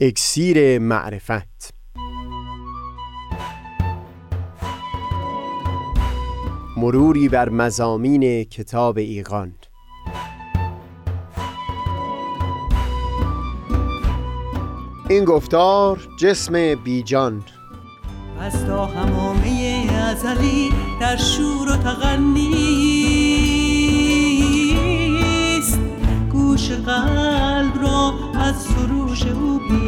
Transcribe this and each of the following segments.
اکسیر معرفت. مروری بر مزامین کتاب ایقان این گفتار جسم بیجان. از تا همامه ازلی در شور و تغنیست گوش قلب را از سروش او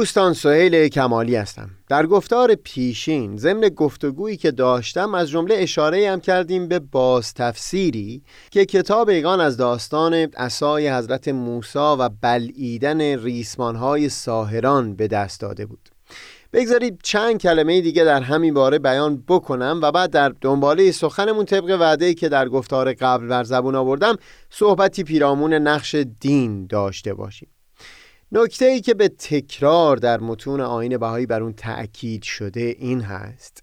دوستان سهیل کمالی هستم. در گفتار پیشین ضمن گفتگویی که داشتم از جمله اشاره هم کردیم به باز تفسیری که کتاب ایگان از داستان عصای حضرت موسی و بلعیدن ریسمانهای ساهران به دست داده بود. بگذارید چند کلمه دیگه در همین باره بیان بکنم و بعد در دنباله سخنمون طبق وعده که در گفتار قبل بر زبون آوردم صحبتی پیرامون نقش دین داشته باشیم. نکته ای که به تکرار در متون آین بهایی بر اون تأکید شده این هست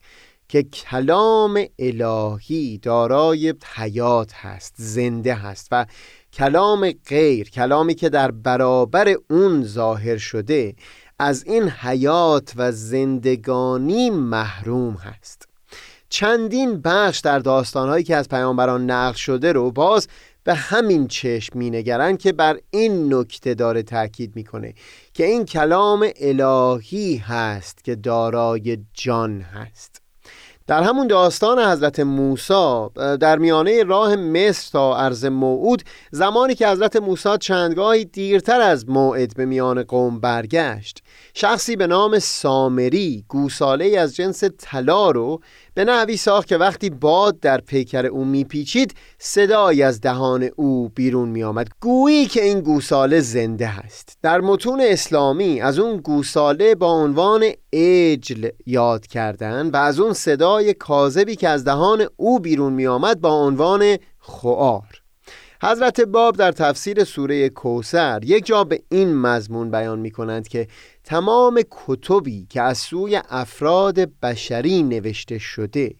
که کلام الهی دارای حیات هست زنده هست و کلام غیر کلامی که در برابر اون ظاهر شده از این حیات و زندگانی محروم هست. چندین بخش در داستانهایی که از پیامبران نقل شده رو باز به همین چشم مینگرن که بر این نکته داره تاکید می‌کنه که این کلام الهی هست که دارای جان هست. در همون داستان حضرت موسی در میانه راه مصر تا عرض موعود زمانی که حضرت موسی چندگاهی دیرتر از موعد به میان قوم برگشت شخصی به نام سامری گوساله از جنس طلا رو به نحوی ساخت که وقتی باد در پیکر او میپیچید صدایی از دهان او بیرون میآمد. گویی که این گوساله زنده هست در متون اسلامی از اون گوساله با عنوان اجل یاد کردن و از اون صدای کاذبی که از دهان او بیرون میآمد با عنوان خوار. حضرت باب در تفسیر سوره کوسر یک جا به این مضمون بیان می کنند که تمام کتبی که از سوی افراد بشری نوشته شده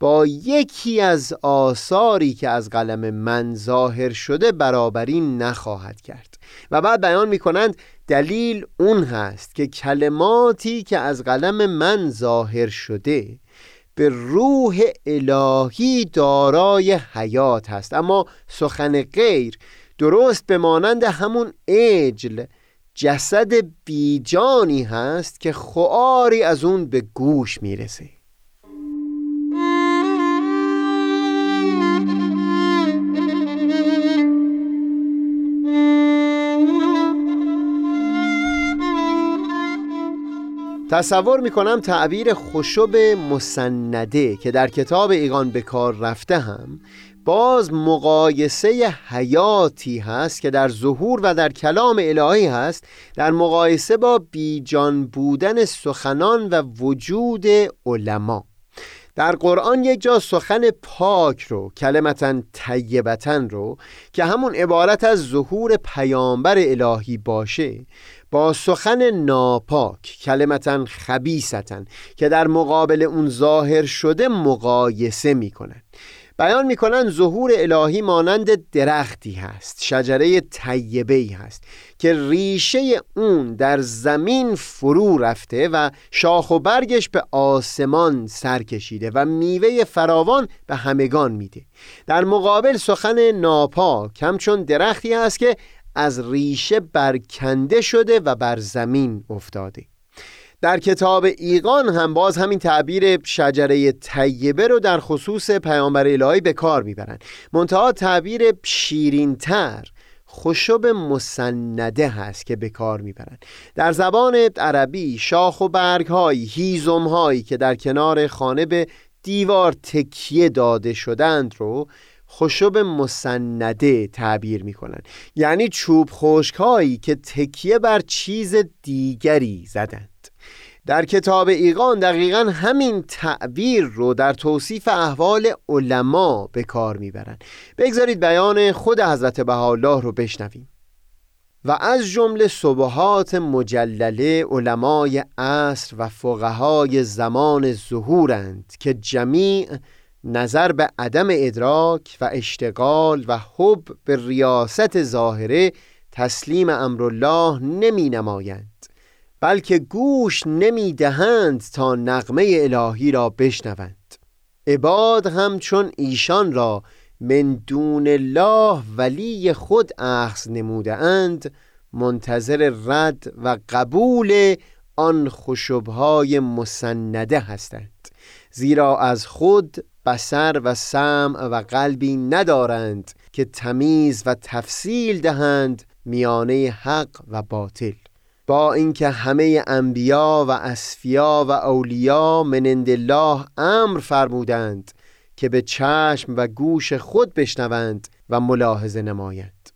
با یکی از آثاری که از قلم من ظاهر شده برابری نخواهد کرد. و بعد بیان می کنند دلیل اون هست که کلماتی که از قلم من ظاهر شده به روح الهی دارای حیات هست. اما سخن غیر درست به مانند همون اجل جسد بیجانی هست که خواری از اون به گوش می‌رسه. تصور می‌کنم تعبیر خشب مسنده که در کتاب ایگان به کار رفته هم باز مقایسه حیاتی هست که در ظهور و در کلام الهی هست در مقایسه با بیجان بودن سخنان و وجود علما. در قرآن یک جا سخن پاک رو کلمتا طیبتا رو که همون عبارت از ظهور پیامبر الهی باشه با سخن ناپاک کلمتا خبیستن که در مقابل اون ظاهر شده مقایسه می‌کنن بیان می‌کنن ظهور الهی مانند درختی هست شجره طیبه ای هست که ریشه اون در زمین فرو رفته و شاخ و برگش به آسمان سر کشیده و میوه فراوان به همگان میده. در مقابل سخن ناپاک همچون درختی هست که از ریشه برکنده شده و بر زمین افتاده. در کتاب ایقان هم باز همین تعبیر شجره طیبه رو در خصوص پیامبر الهی به کار می‌برند. منتها تعبیر شیرینتر خشب مسنده هست که به کار می‌برند. در زبان عربی شاخ و برگ های هیزم هایی که در کنار خانه به دیوار تکیه داده شدند رو خشب مسنده تعبیر می‌کنن یعنی چوب خشکهایی که تکیه بر چیز دیگری زدند. در کتاب ایقان دقیقا همین تعبیر رو در توصیف احوال علما به کار می‌برند بگذارید بیان خود حضرت بهاءالله رو بشنویم. و از جمله صبحات مجلله علمای عصر و فقهای زمان ظهورند که جمیع نظر به عدم ادراک و اشتغال و حب به ریاست ظاهره تسلیم امرالله نمی نمایند. بلکه گوش نمی دهند تا نغمه الهی را بشنوند. عباد همچون ایشان را من دون الله ولی خود اخذ نموده اند منتظر رد و قبول آن خشبهای مسنده هستند. زیرا از خود بسر و سمع و قلبی ندارند که تمیز و تفصیل دهند میانه حق و باطل. با اینکه همه انبیا و اسفیا و اولیا منند الله امر فرمودند که به چشم و گوش خود بشنوند و ملاحظه نمایند.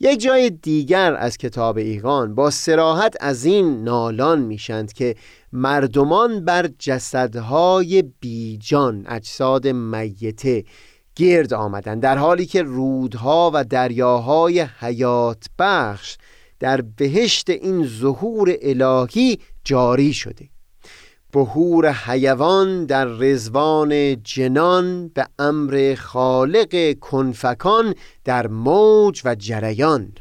یک جای دیگر از کتاب ایقان با سراحت از این نالان میشند که مردمان بر جسدهای بیجان اجساد میته گرد آمدند در حالی که رودها و دریاهای حیات بخش در بهشت این ظهور الهی جاری شده. بهور حیوان در رزوان جنان به امر خالق کنفکان در موج و جریان.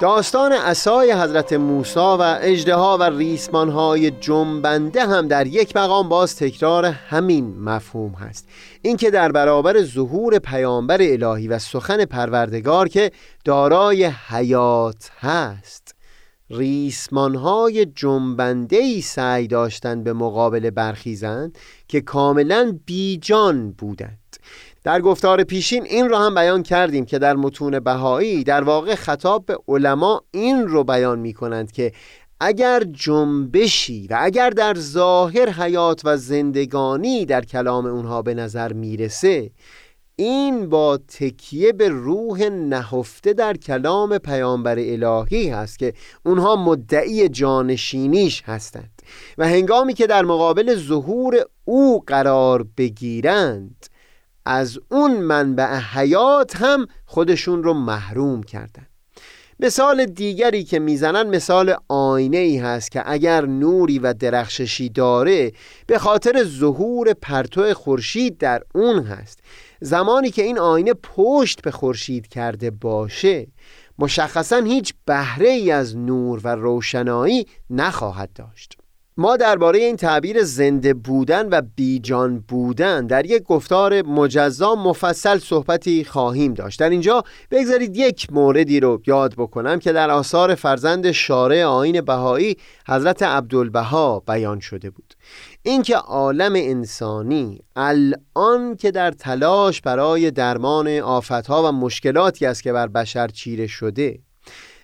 داستان اسای حضرت موسی و اجدها و ریسمانهای جنبنده هم در یک مقام باز تکرار همین مفهوم هست. اینکه در برابر ظهور پیامبر الهی و سخن پروردگار که دارای حیات هست ریسمانهای جنبنده ای سعی داشتند به مقابل برخیزند که کاملا بیجان بودند. در گفتار پیشین این را هم بیان کردیم که در متون بهایی در واقع خطاب به علما این رو بیان می کنند که اگر جنبشی و اگر در ظاهر حیات و زندگانی در کلام اونها به نظر می‌رسه این با تکیه به روح نهفته در کلام پیامبر الهی هست که اونها مدعی جانشینیش هستند و هنگامی که در مقابل ظهور او قرار بگیرند از اون منبع حیات هم خودشون رو محروم کردن. مثال دیگری که می‌زنن مثال آینه ای هست که اگر نوری و درخششی داره به خاطر ظهور پرتو خورشید در اون هست. زمانی که این آینه پشت به خورشید کرده باشه مشخصا هیچ بهره ای از نور و روشنایی نخواهد داشت. ما درباره این تعبیر زنده بودن و بیجان بودن در یک گفتار مجزا مفصل صحبتی خواهیم داشت. در اینجا بگذارید یک موردی رو یاد بکنم که در آثار فرزند شارع آین بهایی حضرت عبدالبها بیان شده بود. اینکه عالم انسانی الان که در تلاش برای درمان آفتها و مشکلاتی است که بر بشر چیره شده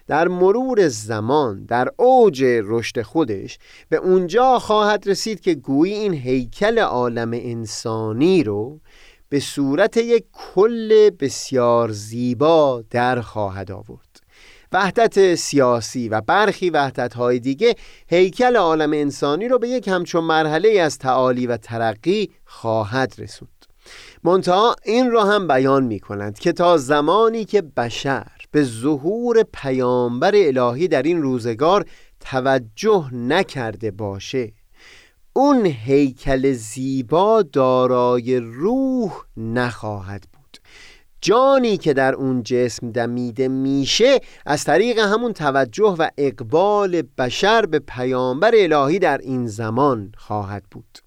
در مرور زمان در اوج رشد خودش به اونجا خواهد رسید که گویی این هیکل عالم انسانی رو به صورت یک کل بسیار زیبا در خواهد آورد. وحدت سیاسی و برخی وحدت های دیگه هیکل عالم انسانی رو به یک همچون مرحله از تعالی و ترقی خواهد رسوند. منتها این را هم بیان می کنند که تا زمانی که بشر به ظهور پیامبر الهی در این روزگار توجه نکرده باشه. اون هیکل زیبا دارای روح نخواهد بود. جانی که در اون جسم دمیده میشه از طریق همون توجه و اقبال بشر به پیامبر الهی در این زمان خواهد بود.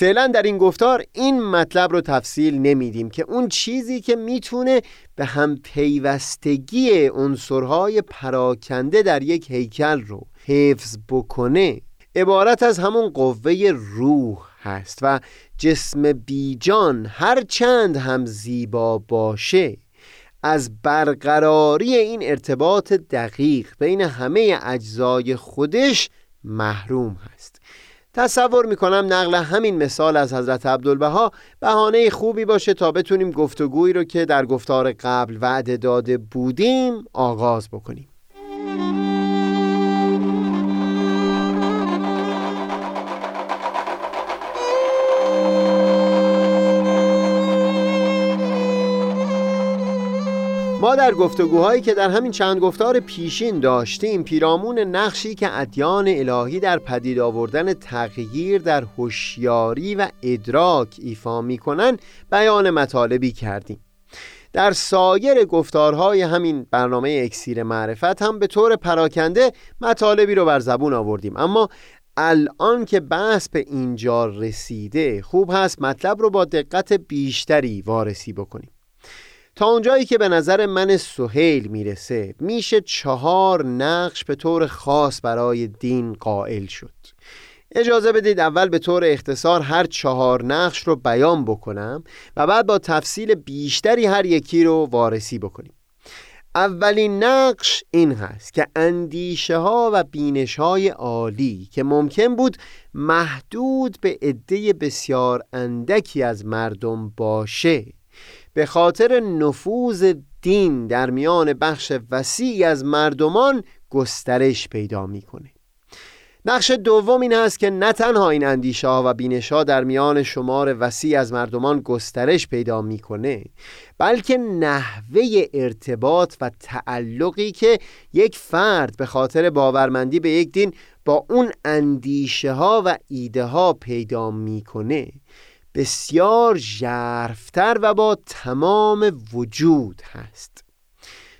فعلا در این گفتار این مطلب رو تفصیل نمیدیم که اون چیزی که می‌تونه به هم پیوستگی عنصرهای پراکنده در یک هیکل رو حفظ بکنه عبارت از همون قوه روح هست و جسم بیجان هر چند هم زیبا باشه. از برقراری این ارتباط دقیق بین همه اجزای خودش محروم هست. تصور می‌کنم نقل همین مثال از حضرت عبدالبها بهانه خوبی باشه تا بتونیم گفتگویی رو که در گفتار قبل وعده داده بودیم آغاز بکنیم. ما در گفتگوهایی که در همین چند گفتار پیشین داشتیم پیرامون نقشی که ادیان الهی در پدید آوردن تغییر در هوشیاری و ادراک ایفا می‌کنن بیان مطالبی کردیم. در سایر گفتارهای همین برنامه اکسیر معرفت هم به طور پراکنده مطالبی رو بر زبون آوردیم. اما الان که بحث به اینجا رسیده خوب هست مطلب رو با دقت بیشتری وارسی بکنیم. تا اونجایی که به نظر من سهیل می‌رسه میشه چهار نقش به طور خاص برای دین قائل شد. اجازه بدید اول به طور اختصار هر چهار نقش رو بیان بکنم و بعد با تفصیل بیشتری هر یکی رو وارسی بکنیم. اولین نقش این هست که اندیشه ها و بینش های عالی که ممکن بود محدود به عده بسیار اندکی از مردم باشه به خاطر نفوذ دین در میان بخش وسیعی از مردمان گسترش پیدا می‌کنه. نقش دوم این است که نه تنها این اندیشه ها و بینش ها در میان شمار وسیع از مردمان گسترش پیدا می‌کنه بلکه نحوه ارتباط و تعلقی که یک فرد به خاطر باورمندی به یک دین با اون اندیشه ها و ایده ها پیدا می‌کنه. بسیار ژرفتر و با تمام وجود هست.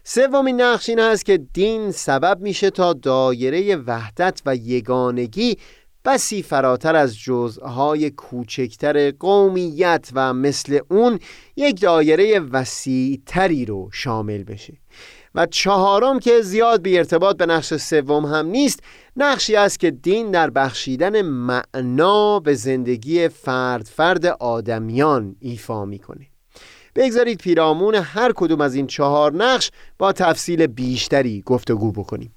سومین نقش این هست که دین سبب میشه تا دایره وحدت و یگانگی بسی فراتر از جزءهای کوچکتر قومیت و مثل اون یک دایره وسیعتری رو شامل بشه. و چهارم که زیاد بی ارتباط به نقش سوم هم نیست نقشی است که دین در بخشیدن معنا به زندگی فرد فرد آدمیان ایفا می‌کنه. بگذارید پیرامون هر کدوم از این چهار نقش با تفصیل بیشتری گفتگو بکنیم.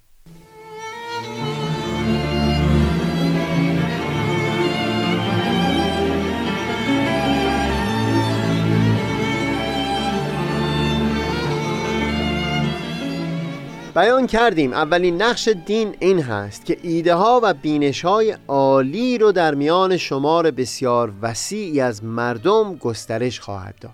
بیان کردیم. اولین نقش دین این هست که ایده ها و بینش های عالی رو در میان شمار بسیار وسیعی از مردم گسترش خواهد داد.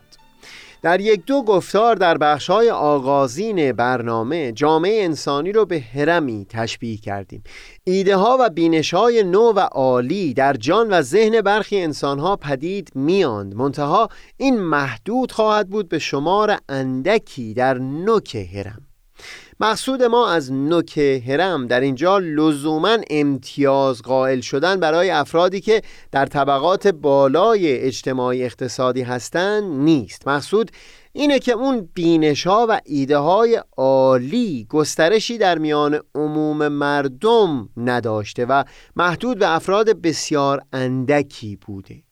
در یک دو گفتار در بخش های آغازین برنامه جامعه انسانی رو به هرمی تشبیه کردیم. ایده ها و بینش های نو و عالی در جان و ذهن برخی انسان ها پدید میاند منتها این محدود خواهد بود به شمار اندکی در نوک هرم مقصود ما از نوک هرم در اینجا لزوما امتیاز قائل شدن برای افرادی که در طبقات بالای اجتماعی اقتصادی هستند نیست. مقصود اینه که اون بینش ها و ایده های عالی گسترشی در میان عموم مردم نداشته و محدود به افراد بسیار اندکی بوده.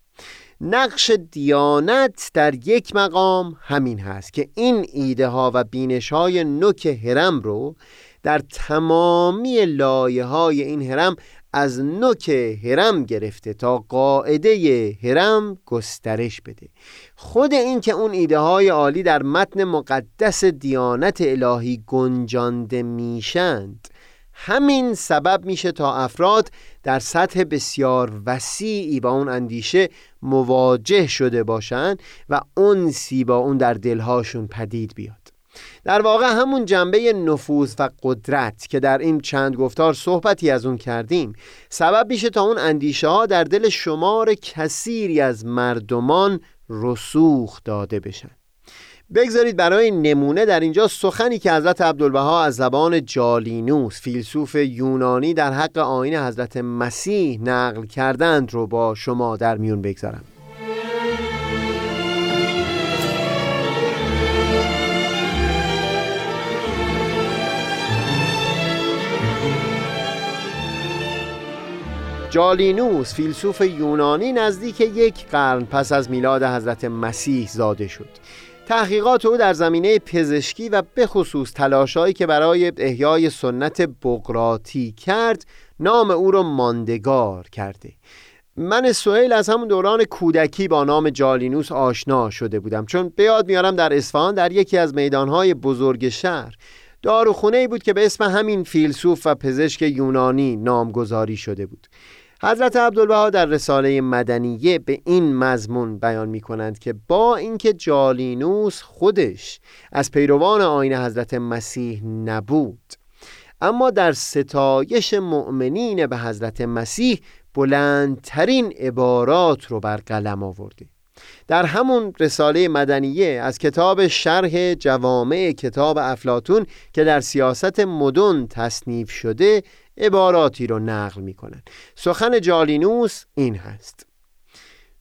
نقش دیانت در یک مقام همین هست که این ایده ها و بینش های نوک هرم رو در تمامی لایه های این هرم از نوک هرم گرفته تا قاعده هرم گسترش بده. خود این که اون ایده های عالی در متن مقدس دیانت الهی گنجانده میشند همین سبب میشه تا افراد در سطح بسیار وسیعی با اون اندیشه مواجه شده باشند و انسی با اون در دلهاشون پدید بیاد. در واقع همون جنبه نفوذ و قدرت که در این چند گفتار صحبتی از اون کردیم سبب میشه تا اون اندیشه ها در دل شمار کثیری از مردمان رسوخ داده بشن. بگذارید برای نمونه در اینجا سخنی که حضرت عبدالبها از زبان جالینوس فیلسوف یونانی در حق آین حضرت مسیح نقل کردند رو با شما در میون بگذارم. جالینوس فیلسوف یونانی نزدیک یک قرن پس از میلاد حضرت مسیح زاده شد. تحقیقات او در زمینه پزشکی و به خصوص تلاشایی که برای احیای سنت بقراتی کرد نام او را ماندگار کرده. من سویل از همون دوران کودکی با نام جالینوس آشنا شده بودم چون به یاد میارم در اصفهان در یکی از میدانهای بزرگ شهر داروخونه بود که به اسم همین فیلسوف و پزشک یونانی نامگذاری شده بود. حضرت عبدالبها در رساله مدنیه به این مضمون بیان می کنند که با اینکه جالینوس خودش از پیروان آین حضرت مسیح نبود اما در ستایش مؤمنین به حضرت مسیح بلندترین عبارات رو بر قلم آورده. در همون رساله مدنیه از کتاب شرح جوامع کتاب افلاتون که در سیاست مدن تصنیف شده عباراتی رو نقل می کنن. سخن جالینوس این هست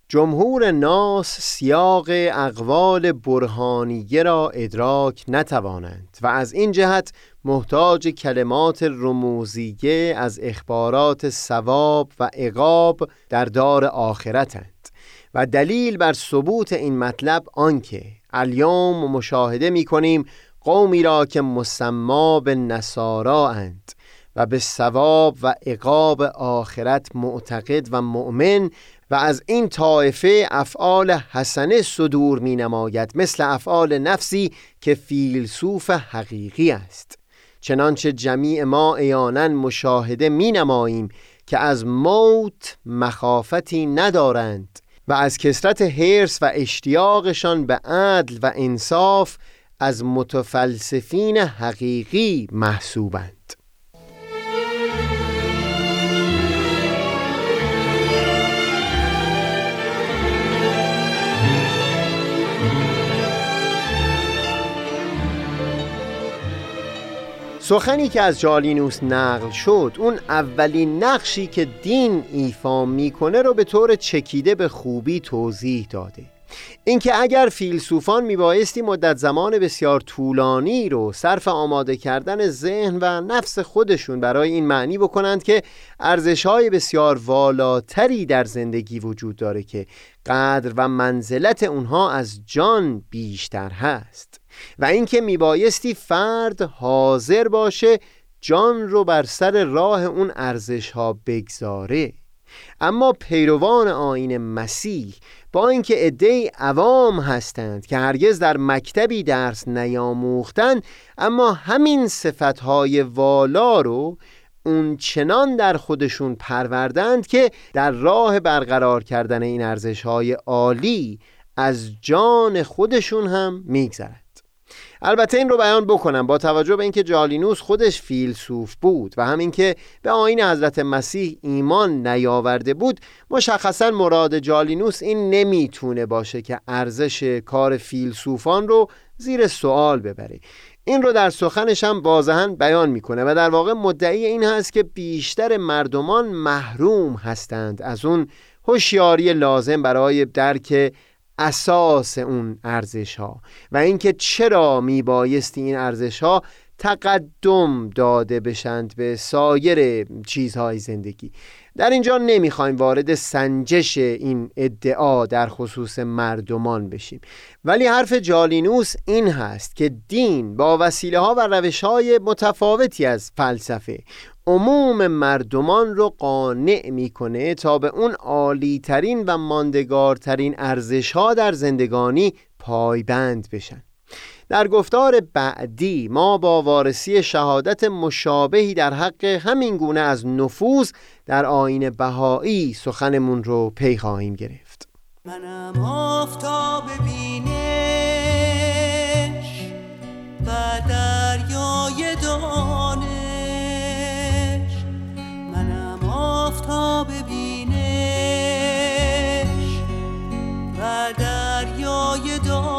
جمهور ناس سیاق اقوال برهانیه را ادراک نتوانند و از این جهت محتاج کلمات رموزیه از اخبارات ثواب و عقاب در دار آخرتند و دلیل بر ثبوت این مطلب آنکه الیوم مشاهده می کنیم قومی را که مسما به نصارا اند و به ثواب و عقاب آخرت معتقد و مؤمن و از این طایفه افعال حسنه صدور می نماید مثل افعال نفسی که فیلسوف حقیقی است. چنانچه جمیع ما ایانا مشاهده می نماییم که از موت مخافتی ندارند و از کسرت حرس و اشتیاقشان به عدل و انصاف از متفلسفین حقیقی محسوبند. سخنی که از جالینوس نقل شد اون اولین نقشی که دین ایفا می‌کنه رو به طور چکیده به خوبی توضیح داده. اینکه اگر فیلسوفان میبایستی مدت زمان بسیار طولانی رو صرف آماده کردن ذهن و نفس خودشون برای این معنی بکنند که ارزشهای بسیار والاتری در زندگی وجود داره که قدر و منزلت اونها از جان بیشتر هست. و اینکه میبایستی فرد حاضر باشه جان رو بر سر راه اون ارزش ها بگذاره. اما پیروان آین مسیح با اینکه عده عوام هستند که هرگز در مکتبی درس نیاموختند اما همین صفتهای والا رو اون چنان در خودشون پروردند که در راه برقرار کردن این ارزشهای عالی از جان خودشون هم میگذرد. البته این رو بیان بکنم. با توجه به اینکه جالینوس خودش فیلسوف بود و همین که به آین حضرت مسیح ایمان نیاورده بود مشخصا مراد جالینوس این نمی‌تونه باشه که ارزش کار فیلسوفان رو زیر سوال ببره. این رو در سخنش هم واضحا بیان می‌کنه و در واقع مدعی این هست که بیشتر مردمان محروم هستند از اون هوشیاری لازم برای درک اساس اون ارزش ها و اینکه چرا میبایستی این ارزش ها تقدم داده بشند به سایر چیزهای زندگی. در اینجا نمی‌خوایم وارد سنجش این ادعا در خصوص مردمان بشیم. ولی حرف جالینوس این هست که دین با وسیله ها و روش های متفاوتی از فلسفه عموم مردمان رو قانع می‌کنه تا به اون عالی ترین و ماندگارترین ارزش ها در زندگانی پایبند بشن. در گفتار بعدی ما با وارسی شهادت مشابهی در حق همین گونه از نفوذ در آین بهایی سخنمون رو پی خواهیم گرفت. منم آفتاب بینش و don't